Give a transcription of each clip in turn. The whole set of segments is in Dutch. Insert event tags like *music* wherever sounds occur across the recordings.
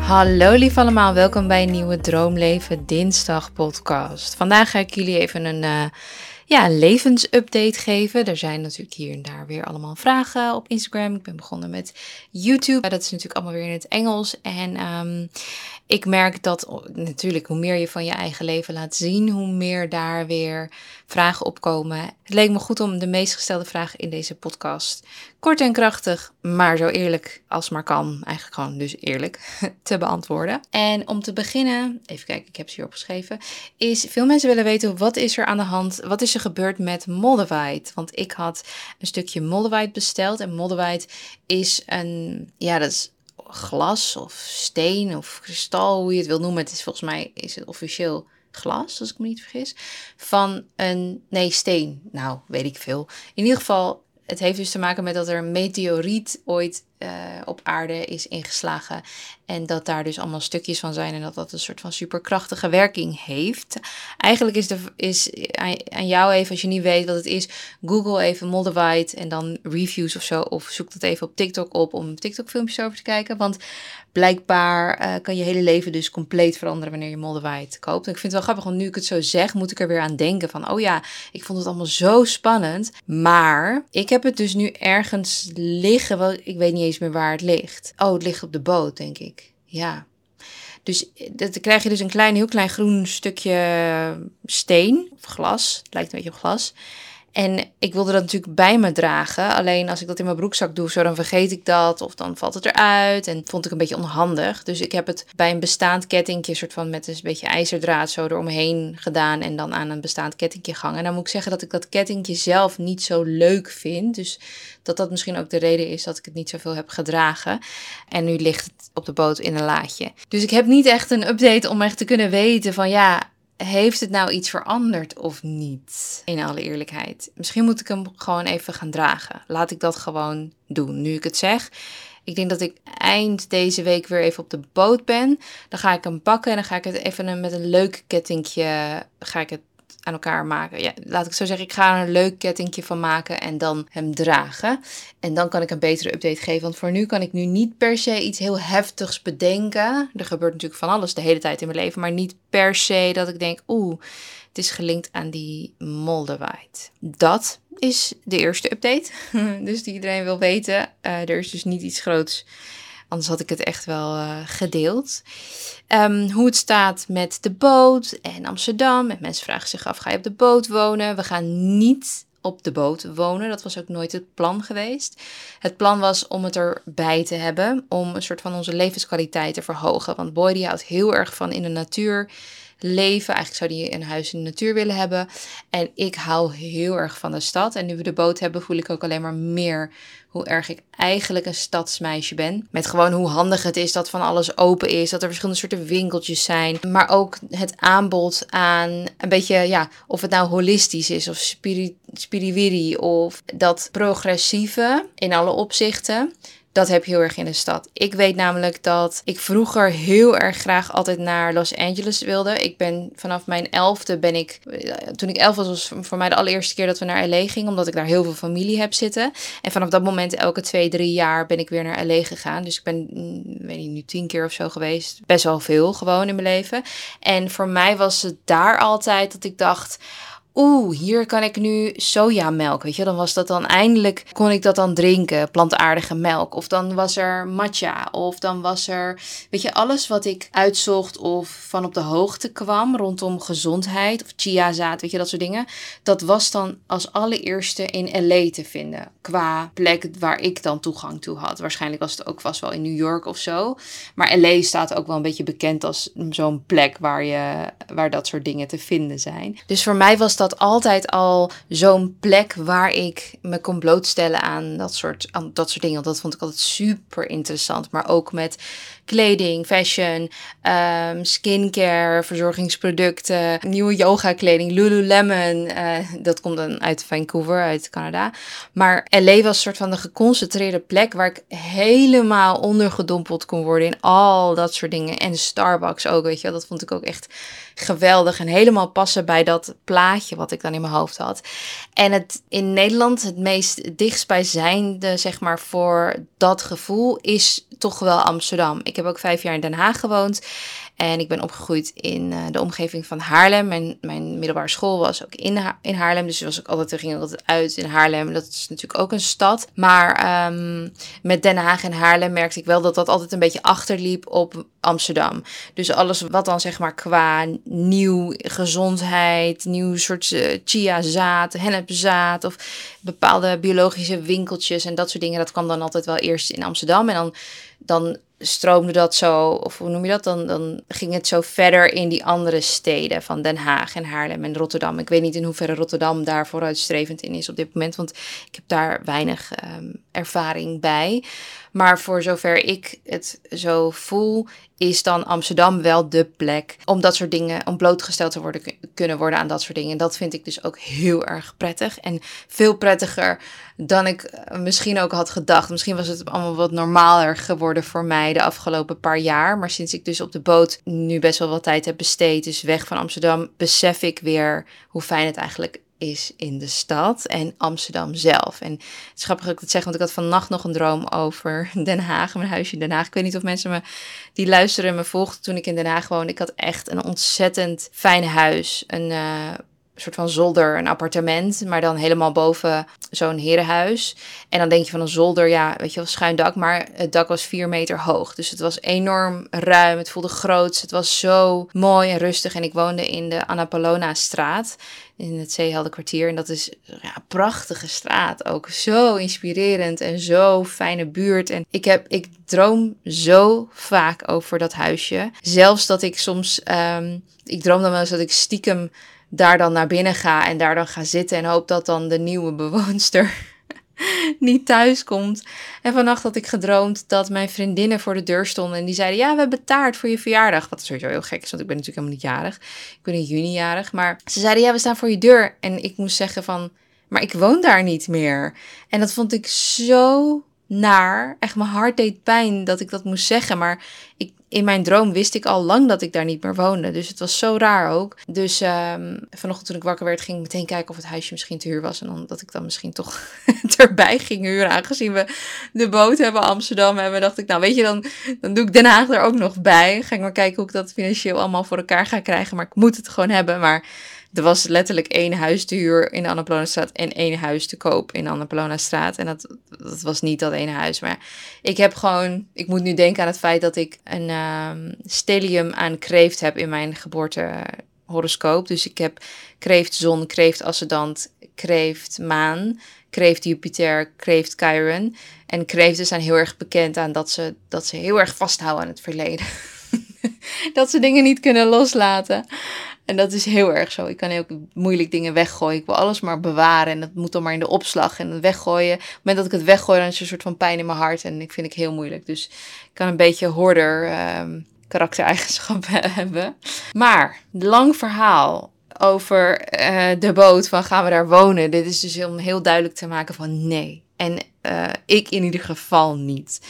Hallo lief allemaal, welkom bij een nieuwe Droomleven Dinsdag podcast. Vandaag ga ik jullie even een uh, ja, levensupdate geven. Er zijn natuurlijk hier en daar weer allemaal vragen op Instagram. Ik ben begonnen met YouTube. Dat is natuurlijk allemaal weer in het Engels. En um, ik merk dat natuurlijk hoe meer je van je eigen leven laat zien, hoe meer daar weer vragen opkomen. Het leek me goed om de meest gestelde vragen in deze podcast kort en krachtig, maar zo eerlijk als maar kan, eigenlijk gewoon dus eerlijk, *laughs* te beantwoorden. En om te beginnen, even kijken, ik heb ze hier opgeschreven, is veel mensen willen weten wat is er aan de hand, wat is er gebeurd met Moldavite? Want ik had een stukje Moldavite besteld en Moldavite is een, ja dat is glas of steen of kristal, hoe je het wil noemen. Het is volgens mij is het officieel glas, als ik me niet vergis. Van een, nee, steen. Nou, weet ik veel. In ieder geval, het heeft dus te maken met dat er een meteoriet ooit uh, op aarde is ingeslagen. En dat daar dus allemaal stukjes van zijn en dat dat een soort van superkrachtige werking heeft. Eigenlijk is, de, is aan jou even, als je niet weet wat het is, Google even Moldavite en dan reviews of zo. Of zoek dat even op TikTok op om TikTok filmpjes over te kijken. Want blijkbaar uh, kan je hele leven dus compleet veranderen wanneer je Moldavite koopt. Ik vind het wel grappig, want nu ik het zo zeg, moet ik er weer aan denken van, oh ja, ik vond het allemaal zo spannend. Maar ik heb het dus nu ergens liggen, wel, ik weet niet eens meer waar het ligt. Oh, het ligt op de boot, denk ik. Ja. Dus dan krijg je dus een klein, heel klein groen stukje steen of glas. Het lijkt een beetje op glas. En ik wilde dat natuurlijk bij me dragen. Alleen als ik dat in mijn broekzak doe, zo dan vergeet ik dat. Of dan valt het eruit. En vond ik een beetje onhandig. Dus ik heb het bij een bestaand kettingje, soort van met een beetje ijzerdraad zo eromheen gedaan. En dan aan een bestaand kettingje gehangen. En dan moet ik zeggen dat ik dat kettingje zelf niet zo leuk vind. Dus dat dat misschien ook de reden is dat ik het niet zoveel heb gedragen. En nu ligt het op de boot in een laadje. Dus ik heb niet echt een update om echt te kunnen weten van ja heeft het nou iets veranderd of niet? In alle eerlijkheid. Misschien moet ik hem gewoon even gaan dragen. Laat ik dat gewoon doen, nu ik het zeg. Ik denk dat ik eind deze week weer even op de boot ben. Dan ga ik hem pakken en dan ga ik het even met een leuk kettingje ga ik het aan elkaar maken. Ja, laat ik zo zeggen, ik ga er een leuk kettingje van maken en dan hem dragen. En dan kan ik een betere update geven. Want voor nu kan ik nu niet per se iets heel heftigs bedenken. Er gebeurt natuurlijk van alles de hele tijd in mijn leven. Maar niet per se dat ik denk, oeh, het is gelinkt aan die Moldavite. Dat is de eerste update. *laughs* dus die iedereen wil weten. Uh, er is dus niet iets groots Anders had ik het echt wel uh, gedeeld. Um, hoe het staat met de boot en Amsterdam. En mensen vragen zich af: ga je op de boot wonen? We gaan niet op de boot wonen. Dat was ook nooit het plan geweest. Het plan was om het erbij te hebben, om een soort van onze levenskwaliteit te verhogen. Want Boy die houdt heel erg van in de natuur leven. Eigenlijk zou die een huis in de natuur willen hebben. En ik hou heel erg van de stad. En nu we de boot hebben, voel ik ook alleen maar meer hoe erg ik eigenlijk een stadsmeisje ben. Met gewoon hoe handig het is dat van alles open is. Dat er verschillende soorten winkeltjes zijn. Maar ook het aanbod aan een beetje, ja, of het nou holistisch is of spiriwiri of dat progressieve in alle opzichten. Dat heb je heel erg in de stad. Ik weet namelijk dat ik vroeger heel erg graag altijd naar Los Angeles wilde. Ik ben vanaf mijn elfde ben ik, eh, toen ik elf was, was voor mij de allereerste keer dat we naar LA gingen, omdat ik daar heel veel familie heb zitten. En vanaf dat moment, elke twee, drie jaar, ben ik weer naar LA gegaan. Dus ik ben, mm, weet niet, nu tien keer of zo geweest. Best wel veel gewoon in mijn leven. En voor mij was het daar altijd dat ik dacht oeh, hier kan ik nu sojamelk, weet je. Dan was dat dan eindelijk, kon ik dat dan drinken, plantaardige melk. Of dan was er matcha, of dan was er, weet je, alles wat ik uitzocht of van op de hoogte kwam rondom gezondheid of chiazaad, weet je, dat soort dingen. Dat was dan als allereerste in LA te vinden, qua plek waar ik dan toegang toe had. Waarschijnlijk was het ook vast wel in New York of zo. Maar LA staat ook wel een beetje bekend als zo'n plek waar, je, waar dat soort dingen te vinden zijn. Dus voor mij was dat dat altijd al zo'n plek waar ik me kon blootstellen aan dat soort, aan dat soort dingen. Dat vond ik altijd super interessant. Maar ook met kleding, fashion, um, skincare, verzorgingsproducten, nieuwe yoga kleding, Lululemon. Uh, dat komt dan uit Vancouver, uit Canada. Maar LA was een soort van de geconcentreerde plek waar ik helemaal ondergedompeld kon worden in al dat soort dingen. En Starbucks ook, weet je Dat vond ik ook echt geweldig en helemaal passen bij dat plaatje wat ik dan in mijn hoofd had. En het in Nederland het meest dichtstbijzijnde, zeg maar, voor dat gevoel is toch wel Amsterdam. Heb ook vijf jaar in Den Haag gewoond. En ik ben opgegroeid in uh, de omgeving van Haarlem. Mijn, mijn middelbare school was ook in, in Haarlem. Dus was ik altijd, er ging altijd uit in Haarlem. Dat is natuurlijk ook een stad. Maar um, met Den Haag en Haarlem merkte ik wel dat dat altijd een beetje achterliep op Amsterdam. Dus alles wat dan zeg maar qua nieuw gezondheid, nieuw soort uh, chiazaad, hennepzaad of bepaalde biologische winkeltjes en dat soort dingen. Dat kwam dan altijd wel eerst in Amsterdam. En dan, dan stroomde dat zo, of hoe noem je dat? Dan, dan ging het zo verder in die andere steden van Den Haag en Haarlem en Rotterdam. Ik weet niet in hoeverre Rotterdam daar vooruitstrevend in is op dit moment, want ik heb daar weinig um, ervaring bij. Maar voor zover ik het zo voel, is dan Amsterdam wel de plek om dat soort dingen, om blootgesteld te worden, kunnen worden aan dat soort dingen. En dat vind ik dus ook heel erg prettig. En veel prettiger dan ik eh, misschien ook had gedacht. Misschien was het allemaal wat normaler geworden voor mij de afgelopen paar jaar. Maar sinds ik dus op de boot nu best wel wat tijd heb besteed, dus weg van Amsterdam, besef ik weer hoe fijn het eigenlijk is in de stad en Amsterdam zelf. En het is grappig dat ik dat zeg, want ik had vannacht nog een droom over *laughs* Den Haag, mijn huisje in Den Haag. Ik weet niet of mensen me die luisteren en me volgden toen ik in Den Haag woonde. Ik had echt een ontzettend fijn huis. Een uh, soort van zolder, een appartement, maar dan helemaal boven zo'n herenhuis. En dan denk je van een zolder, ja, weet je wel, schuin dak, maar het dak was vier meter hoog. Dus het was enorm ruim, het voelde groot, het was zo mooi en rustig. En ik woonde in de Annapolona straat in het Zeehelde kwartier. En dat is ja, een prachtige straat. Ook zo inspirerend en zo fijne buurt. En ik, heb, ik droom zo vaak over dat huisje. Zelfs dat ik soms, um, ik droom dan wel eens dat ik stiekem daar dan naar binnen ga en daar dan ga zitten en hoop dat dan de nieuwe bewoonster *laughs* niet thuis komt. En vannacht had ik gedroomd dat mijn vriendinnen voor de deur stonden. En die zeiden: Ja, we hebben taart voor je verjaardag. Wat sowieso heel gek is, want ik ben natuurlijk helemaal niet jarig. Ik ben in juni jarig. Maar ze zeiden: Ja, we staan voor je deur. En ik moest zeggen: van, Maar ik woon daar niet meer. En dat vond ik zo naar. Echt, mijn hart deed pijn dat ik dat moest zeggen. Maar ik, in mijn droom wist ik al lang dat ik daar niet meer woonde. Dus het was zo raar ook. Dus um, vanochtend toen ik wakker werd, ging ik meteen kijken of het huisje misschien te huur was. En dan, dat ik dan misschien toch *laughs* erbij ging huren. Aangezien we de boot hebben Amsterdam hebben. dacht ik, nou weet je, dan, dan doe ik Den Haag er ook nog bij. Ga ik maar kijken hoe ik dat financieel allemaal voor elkaar ga krijgen. Maar ik moet het gewoon hebben. Maar er was letterlijk één huis te huur in de Annapolona-straat en één huis te koop in de Annapolona-straat. En dat, dat was niet dat ene huis. Maar ik heb gewoon, ik moet nu denken aan het feit dat ik een um, stellium aan kreeft heb in mijn geboortehoroscoop. Dus ik heb kreeft zon, kreeft ascendant, kreeft maan, kreeft Jupiter, kreeft Chiron. En kreeften zijn heel erg bekend aan dat ze, dat ze heel erg vasthouden aan het verleden. *laughs* dat ze dingen niet kunnen loslaten. En dat is heel erg zo. Ik kan ook moeilijk dingen weggooien. Ik wil alles maar bewaren. En dat moet dan maar in de opslag en weggooien. Op het moment dat ik het weggooi, dan is er een soort van pijn in mijn hart. En ik vind ik heel moeilijk. Dus ik kan een beetje hoorder um, karaktereigenschappen *laughs* hebben. Maar, lang verhaal over uh, de boot van gaan we daar wonen. Dit is dus om heel duidelijk te maken van nee. En uh, ik in ieder geval niet.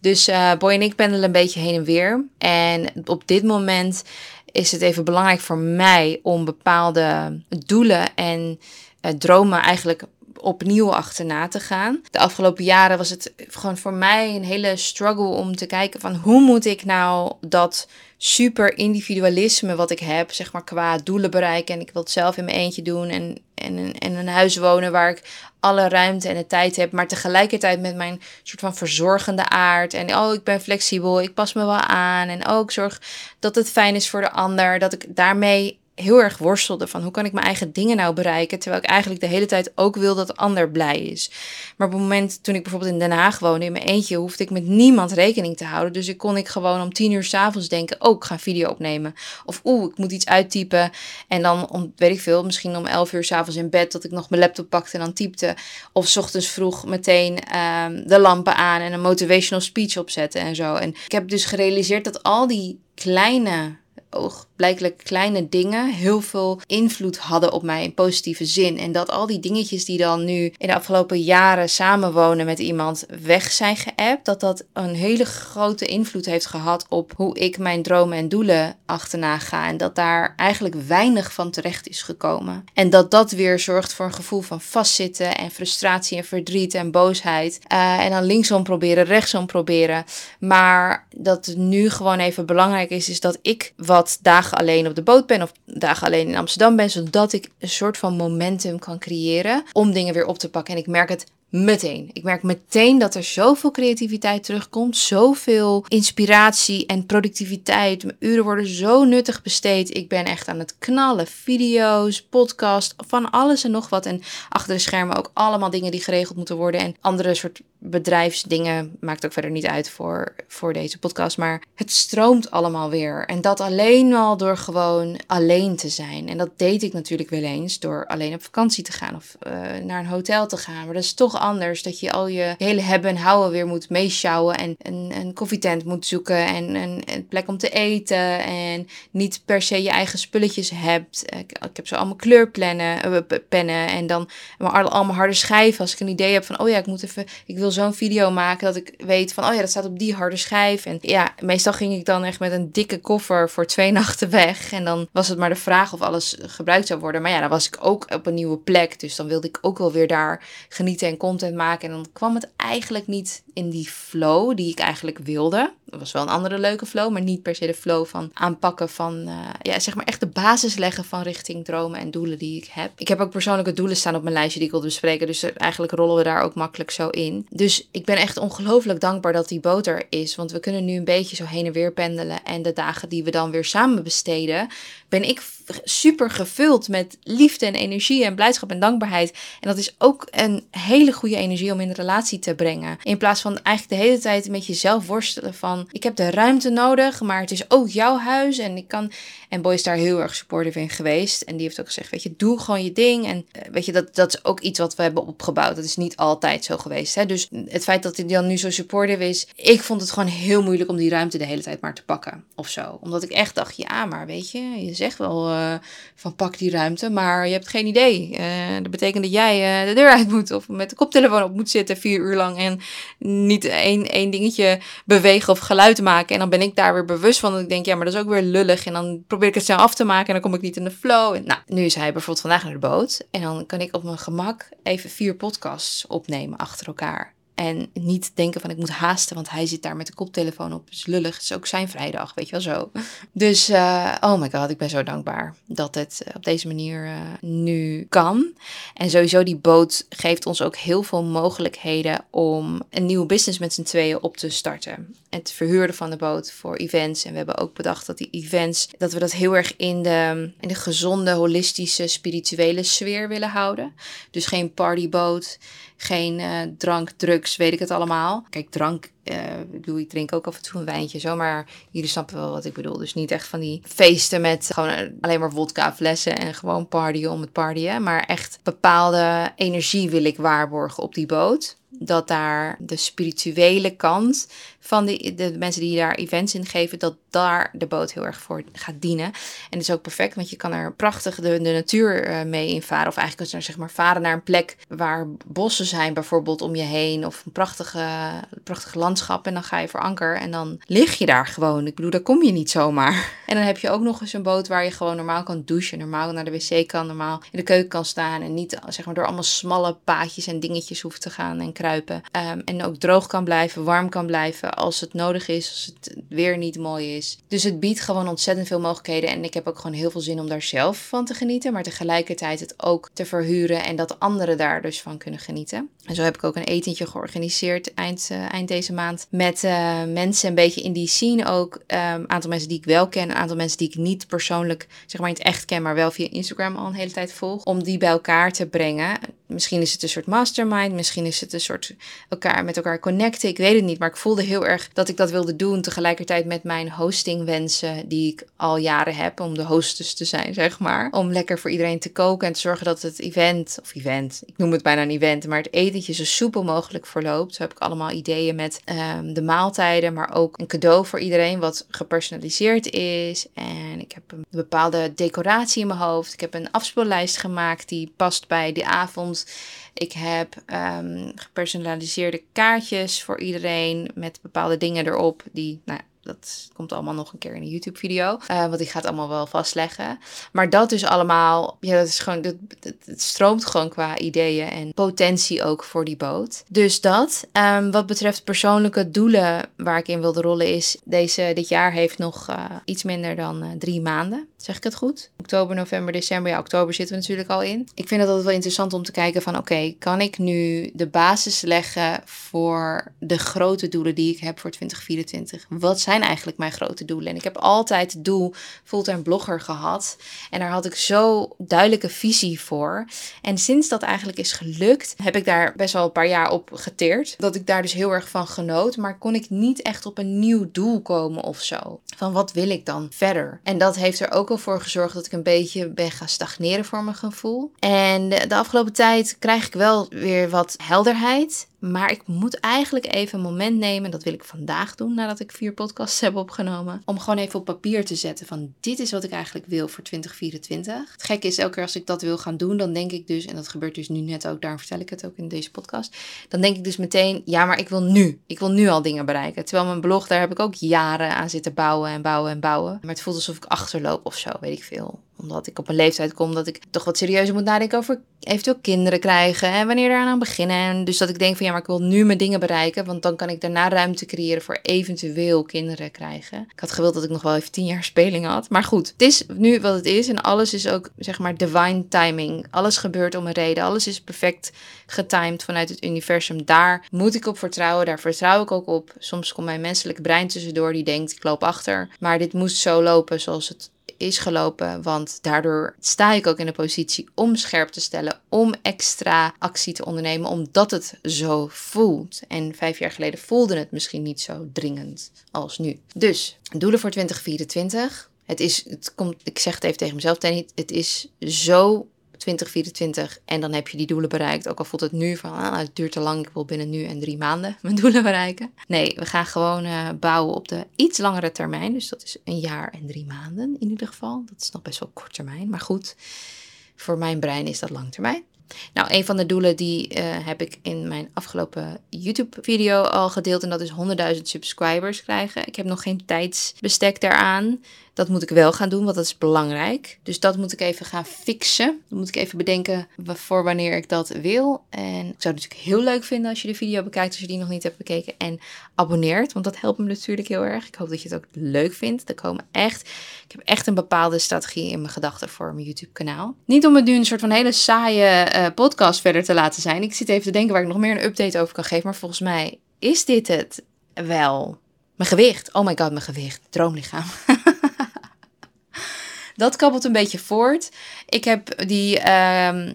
Dus uh, Boy en ik pendelen een beetje heen en weer. En op dit moment is het even belangrijk voor mij om bepaalde doelen en uh, dromen eigenlijk opnieuw achterna te gaan. De afgelopen jaren was het gewoon voor mij een hele struggle om te kijken van hoe moet ik nou dat super individualisme wat ik heb, zeg maar qua doelen bereiken en ik wil het zelf in mijn eentje doen en, en, en een huis wonen waar ik alle ruimte en de tijd heb, maar tegelijkertijd met mijn soort van verzorgende aard en oh ik ben flexibel, ik pas me wel aan en ook oh, zorg dat het fijn is voor de ander, dat ik daarmee heel erg worstelde van hoe kan ik mijn eigen dingen nou bereiken, terwijl ik eigenlijk de hele tijd ook wil dat de ander blij is. Maar op het moment toen ik bijvoorbeeld in Den Haag woonde in mijn eentje, hoefde ik met niemand rekening te houden. Dus ik kon ik gewoon om tien uur s'avonds denken, oh ik ga een video opnemen. Of oeh, ik moet iets uittypen. En dan om, weet ik veel, misschien om elf uur s'avonds in bed dat ik nog mijn laptop pakte en dan typte. Of s ochtends vroeg meteen um, de lampen aan en een motivational speech opzetten en zo. En ik heb dus gerealiseerd dat al die kleine oogblijkelijk kleine dingen heel veel invloed hadden op mij in positieve zin. En dat al die dingetjes die dan nu in de afgelopen jaren samenwonen met iemand weg zijn geappt, dat dat een hele grote invloed heeft gehad op hoe ik mijn dromen en doelen achterna ga. En dat daar eigenlijk weinig van terecht is gekomen. En dat dat weer zorgt voor een gevoel van vastzitten en frustratie en verdriet en boosheid. Uh, en dan linksom proberen, rechtsom proberen. Maar dat nu gewoon even belangrijk is, is dat ik wat dagen alleen op de boot ben of dagen alleen in Amsterdam ben, zodat ik een soort van momentum kan creëren om dingen weer op te pakken. En ik merk het Meteen. Ik merk meteen dat er zoveel creativiteit terugkomt, zoveel inspiratie en productiviteit. Mijn uren worden zo nuttig besteed. Ik ben echt aan het knallen. Video's, podcast, van alles en nog wat. En achter de schermen ook allemaal dingen die geregeld moeten worden. En andere soort bedrijfsdingen maakt ook verder niet uit voor, voor deze podcast. Maar het stroomt allemaal weer. En dat alleen al door gewoon alleen te zijn. En dat deed ik natuurlijk wel eens door alleen op vakantie te gaan of uh, naar een hotel te gaan. Maar dat is toch anders. Dat je al je hele hebben en houden weer moet meeschouwen. En een, een koffietent moet zoeken. En een, een, plek om te eten. En niet per se je eigen spulletjes hebt. Ik, heb zo allemaal kleurpennen. Uh, pennen. En dan allemaal harde schijven. Als ik een idee heb van, oh ja, ik moet even. Ik wil zo'n video maken dat ik weet van, oh ja, dat staat op die harde schijf. En ja, meestal ging ik dan echt met een dikke koffer voor twee *laughs* nachten weg. En dan was het maar de vraag of alles gebruikt zou worden. Maar ja, dan was ik ook op een nieuwe plek. Dus dan wilde ik ook wel weer daar genieten en content maken. En dan kwam het eigenlijk niet in die flow die ik eigenlijk wilde. Dat was wel een andere leuke flow, maar niet per se de flow van aanpakken van, uh, ja, zeg maar echt de basis leggen van richting dromen en doelen die ik heb. Ik heb ook persoonlijke doelen staan op mijn lijstje die ik wil bespreken, dus eigenlijk rollen we daar ook makkelijk zo in. Dus ik ben echt ongelooflijk dankbaar dat die boter is, want we kunnen nu een beetje zo heen en weer pendelen en de dagen die we dan weer samen besteden, ben ik super gevuld met liefde en energie en blijdschap en dankbaarheid. En dat is ook een hele goede energie om in de relatie te brengen. In plaats van eigenlijk de hele tijd met jezelf worstelen van ik heb de ruimte nodig, maar het is ook jouw huis en ik kan. En Boy is daar heel erg supportive in geweest. En die heeft ook gezegd, weet je, doe gewoon je ding. En eh, weet je, dat, dat is ook iets wat we hebben opgebouwd. Dat is niet altijd zo geweest. Hè? Dus het feit dat hij dan nu zo supportive is, ik vond het gewoon heel moeilijk om die ruimte de hele tijd maar te pakken of zo. Omdat ik echt dacht, ja, maar weet je, je zegt wel uh, van pak die ruimte, maar je hebt geen idee. Uh, dat betekent dat jij de deur uit moet of met de koptelefoon op moet zitten vier uur lang en niet één, één dingetje bewegen of geluid maken. En dan ben ik daar weer bewust van. Dat ik denk, ja, maar dat is ook weer lullig. En dan probeer ik het snel af te maken en dan kom ik niet in de flow. En, nou, nu is hij bijvoorbeeld vandaag naar de boot. En dan kan ik op mijn gemak even vier podcasts opnemen achter elkaar. En niet denken van ik moet haasten, want hij zit daar met de koptelefoon op. Dus lullig, het is ook zijn vrijdag, weet je wel zo. Dus, uh, oh my god, ik ben zo dankbaar dat het eh, op deze manier uh, nu kan. En sowieso die boot geeft ons ook heel veel mogelijkheden om een nieuwe business met z'n tweeën op te starten. Het verhuren van de boot voor events. En we hebben ook bedacht dat die events, dat we dat heel erg in de, in de gezonde, holistische, spirituele sfeer willen houden. Dus geen partyboot geen uh, drank, drugs, weet ik het allemaal. Kijk, drank, uh, ik drink ook af en toe een wijntje zo, maar jullie snappen wel wat ik bedoel. Dus niet echt van die feesten met gewoon eh, alleen maar vodka flessen en gewoon partyen om het partyen. Maar echt bepaalde energie wil ik waarborgen op die boot dat daar de spirituele kant van de, de mensen die daar events in geven, dat daar de boot heel erg voor gaat dienen. En dat is ook perfect, want je kan er prachtig de, natuur uh, mee invaren. Of eigenlijk kan je zeg maar varen naar een plek waar bossen zijn bijvoorbeeld om je heen. Of een prachtige, prachtig landschap. En dan ga je voor anker en dan lig je daar gewoon. Ik bedoel, daar kom je niet zomaar. *laughs* En dan heb je ook nog eens een boot waar je gewoon normaal kan douchen. Normaal naar de wc kan, normaal in de keuken kan staan. En niet zeg maar door allemaal smalle paadjes en dingetjes hoeft te gaan en kruipen. Um, en ook droog kan blijven, warm kan blijven als het nodig is, als het weer niet mooi is. Dus het biedt gewoon ontzettend veel mogelijkheden en ik heb ook gewoon heel veel zin om daar zelf van te genieten, maar tegelijkertijd het ook te verhuren en dat anderen daar dus van kunnen genieten. En zo heb ik ook een etentje georganiseerd eind, uh, eind deze maand met uh, mensen een beetje in die scene ook. Een um, aantal mensen die ik wel ken, een aantal mensen die ik niet persoonlijk, zeg maar in het echt ken, maar wel via Instagram al een hele tijd volg. Om die bij elkaar te brengen. Misschien is het een soort mastermind, misschien is het een soort elkaar met elkaar connecten. Ik weet het niet, maar ik voelde heel erg dat ik dat wilde doen. Tegelijkertijd met mijn hostingwensen die ik al jaren heb. Om de hostess te zijn, *laughs* zeg maar. Om lekker voor iedereen te koken en te zorgen dat het event, of event, ik noem het bijna een event, maar het eten etentje zo soepel mogelijk verloopt. Zo heb ik allemaal ideeën met ehm, de maaltijden, maar ook een cadeau voor iedereen wat gepersonaliseerd is. En ik heb een bepaalde decoratie in mijn hoofd. Ik heb een afspeellijst gemaakt die past bij de avond. Ik heb um, gepersonaliseerde kaartjes voor iedereen met bepaalde dingen erop die nou, dat komt allemaal nog een keer in een YouTube-video. Uh, want ik ga het allemaal wel vastleggen. Maar dat is allemaal, ja, dat is gewoon, het, het, stroomt gewoon qua ideeën en potentie ook voor die boot. Dus dat. Um, wat betreft persoonlijke doelen waar ik in wilde rollen is, deze, dit jaar heeft nog uh, iets minder dan uh, drie maanden. Zeg ik het goed? Oktober, november, december. Ja, oktober zitten we natuurlijk al in. Ik vind het altijd wel interessant om te kijken van oké, kan ik nu de basis leggen voor de grote doelen die ik heb voor 2024? Wat zijn eigenlijk mijn grote doelen? En ik heb altijd het doel fulltime blogger gehad. En daar had ik zo duidelijke visie voor. En sinds dat eigenlijk is gelukt, heb ik daar best wel een paar jaar op geteerd. Dat ik daar dus heel erg van genoot. Maar kon ik niet echt op een nieuw doel komen of zo. Van wat wil ik dan verder? En dat heeft er ook voor gezorgd dat ik een beetje ben gaan stagneren voor mijn gevoel. En de afgelopen tijd krijg ik wel weer wat helderheid. Maar ik moet eigenlijk even een moment nemen, dat wil ik vandaag doen nadat ik vier podcasts heb opgenomen, om gewoon even op papier te zetten van dit is wat ik eigenlijk wil voor 2024. Het gekke is, elke keer als ik dat wil gaan doen, dan denk ik dus, en dat gebeurt dus nu net ook, daarom vertel ik het ook in deze podcast, dan denk ik dus meteen, ja, maar ik wil nu, ik wil nu al dingen bereiken. Terwijl mijn blog, daar heb ik ook jaren aan zitten bouwen en bouwen en bouwen. Maar het voelt alsof ik achterloop of zo, weet ik veel omdat ik op een leeftijd kom dat ik toch wat serieuzer moet nadenken over eventueel kinderen krijgen en wanneer daar aan beginnen. En dus dat ik denk van ja, maar ik wil nu mijn dingen bereiken, want dan kan ik daarna ruimte creëren voor eventueel kinderen krijgen. Ik had gewild dat ik nog wel even tien jaar speling had. Maar goed, het is nu wat het is en alles is ook zeg maar divine timing. Alles gebeurt om een reden. Alles is perfect getimed vanuit het universum. Daar moet ik op vertrouwen, daar vertrouw ik ook op. Soms komt mijn menselijk brein tussendoor die denkt ik loop achter. Maar dit moest zo lopen zoals het is gelopen. Want daardoor sta ik ook in de positie om scherp te stellen, om extra actie te ondernemen, omdat het zo voelt. En vijf jaar geleden voelde het misschien niet zo dringend als nu. Dus doelen voor 2024. Het is, het komt, ik zeg het even tegen mezelf, het is zo 2024 en dan heb je die doelen bereikt. Ook al voelt het nu van, ah, het duurt te lang, ik wil binnen nu en drie maanden *laughs* mijn doelen bereiken. Nee, we gaan gewoon uh, bouwen op de iets langere termijn. Dus dat is een jaar en drie maanden in ieder geval. Dat is nog best wel kort termijn, maar goed. Voor mijn brein is dat lang termijn. Nou, een van de doelen die uh, heb ik in mijn afgelopen YouTube-video al gedeeld. En dat is 100.000 subscribers krijgen. Ik heb nog geen tijdsbestek daaraan. Dat moet ik wel gaan doen, want dat is belangrijk. Dus dat moet ik even gaan fixen. Dan moet ik even bedenken voor wanneer ik dat wil. En ik zou het natuurlijk heel leuk vinden als je de video bekijkt, als je die nog niet hebt bekeken. En abonneert, want dat helpt me natuurlijk heel erg. Ik hoop dat je het ook leuk vindt. Er komen echt, ik heb echt een bepaalde strategie in mijn gedachten voor mijn YouTube kanaal. Niet om het nu een soort van hele saaie uh, podcast verder te laten zijn. Ik zit even te denken waar ik nog meer een update over kan geven. Maar volgens mij is dit het wel. Mijn gewicht. Oh my god, mijn gewicht. Droomlichaam. *laughs* dat kabbelt een beetje voort. Ik heb die, um,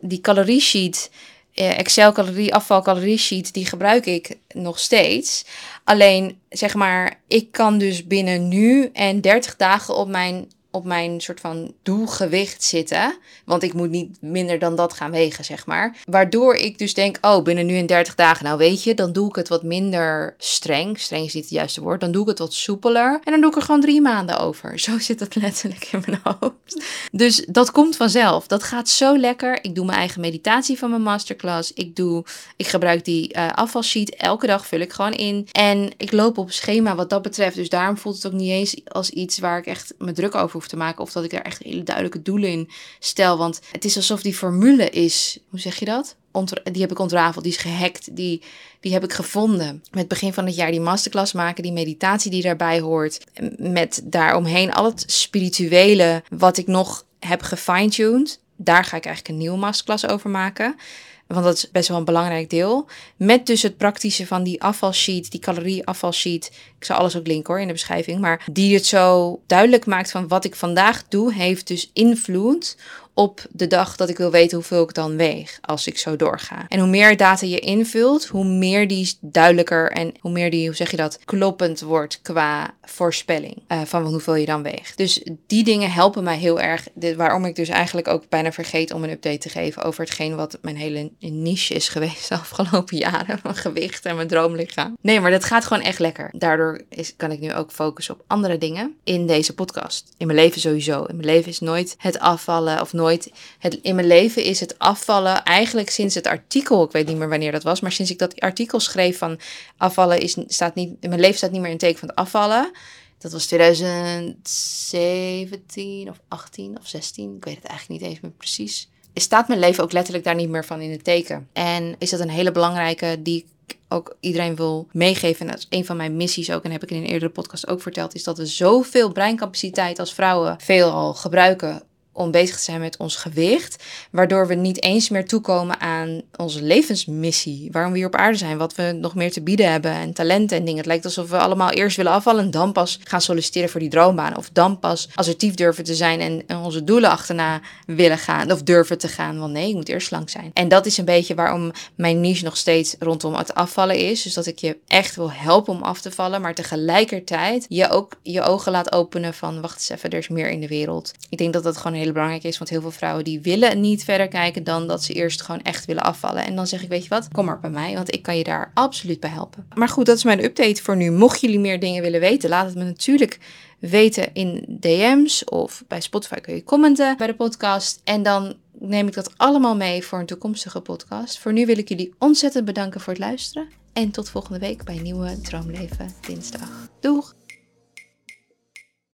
die calorie sheet, eh, Excel calorie afval calorie sheet, die gebruik ik nog steeds. Alleen zeg maar, ik kan dus binnen nu en 30 dagen op mijn op mijn soort van doelgewicht zitten. Want ik moet niet minder dan dat gaan wegen, zeg maar. Waardoor ik dus denk, oh, binnen nu en 30 dagen, nou weet je, dan doe ik het wat minder streng. Streng is niet het juiste woord. Dan doe ik het wat soepeler. En dan doe ik er gewoon drie maanden over. *laughs* Zo zit dat letterlijk in mijn hoofd. Dus dat komt vanzelf. Dat gaat zo lekker. Ik doe mijn eigen meditatie van mijn masterclass. Ik, doe, ik gebruik die uh, afvalsheet. Elke dag vul ik gewoon in. En ik loop op schema wat dat betreft. Dus daarom voelt het ook niet eens als iets waar ik echt me druk over te maken. Of dat ik daar echt hele duidelijke doelen in stel. Want het is alsof die formule is. Hoe zeg je dat? die heb ik ontrafeld, die is gehackt, die, die heb ik gevonden. Met begin van het jaar die masterclass maken, die meditatie die daarbij hoort. Met daaromheen al het spirituele wat ik nog heb gefine-tuned. Daar ga ik eigenlijk een nieuwe masterclass over maken. Want dat is best wel een belangrijk deel. Met dus het praktische van die afvalsheet, die calorieafvalsheet. Ik zal alles ook linken hoor in de beschrijving. Maar die het zo duidelijk maakt van wat ik vandaag doe, heeft dus invloed op de dag dat ik wil weten hoeveel ik dan weeg als ik zo doorga. En hoe meer data je invult, hoe meer die duidelijker en hoe meer die, hoe zeg je dat, kloppend wordt qua voorspelling uh, van hoeveel je dan weegt. Dus die dingen helpen mij heel erg. Dit, waarom ik dus eigenlijk ook bijna vergeet om een update te geven over hetgeen wat mijn hele niche is geweest de afgelopen jaren. *laughs* Mijn gewicht en mijn droomlichaam. Nee, maar dat gaat gewoon echt lekker. Daardoor is, kan ik nu ook focussen op andere dingen in deze podcast. In mijn leven sowieso. In mijn leven is nooit het afvallen of. Het, in mijn leven is het afvallen eigenlijk sinds het artikel. Ik weet niet meer wanneer dat was. Maar sinds ik dat artikel schreef van afvallen is, staat niet. Mijn leven staat niet meer in teken van het afvallen. Dat was 2017 of 18 of 16. Ik weet het eigenlijk niet eens meer precies. Staat mijn leven ook letterlijk daar niet meer van in het teken. En is dat een hele belangrijke die ik ook iedereen wil meegeven. En dat is een van mijn missies ook. En heb ik in een eerdere podcast ook verteld. Is dat we zoveel breincapaciteit als vrouwen veelal gebruiken om bezig te zijn met ons gewicht, waardoor we niet eens meer toekomen aan onze levensmissie, waarom we hier op aarde zijn, wat we nog meer te bieden hebben en talenten en dingen. Het lijkt alsof we allemaal eerst willen afvallen en dan pas gaan solliciteren voor die droombaan of dan pas assertief durven te zijn en onze doelen achterna willen gaan of durven te gaan, want nee, ik moet eerst slank zijn. En dat is een beetje waarom mijn niche nog steeds rondom het afvallen is, dus dat ik je echt wil helpen om af te vallen, maar tegelijkertijd je ook je ogen laat openen van wacht eens even, er is meer in de wereld. Ik denk dat dat gewoon hele belangrijk is. Want heel veel vrouwen die willen niet verder kijken dan dat ze eerst gewoon echt willen afvallen. En dan zeg ik, weet je wat, kom maar bij mij, want ik kan je daar absoluut bij helpen. Maar goed, dat is mijn update voor nu. Mocht jullie meer dingen willen weten, laat het me natuurlijk weten in DM's of bij Spotify kun je commenten bij de podcast. En dan neem ik dat allemaal mee voor een toekomstige podcast. Voor nu wil ik jullie ontzettend bedanken voor het luisteren. En tot volgende week bij nieuwe Droomleven Dinsdag. Doeg!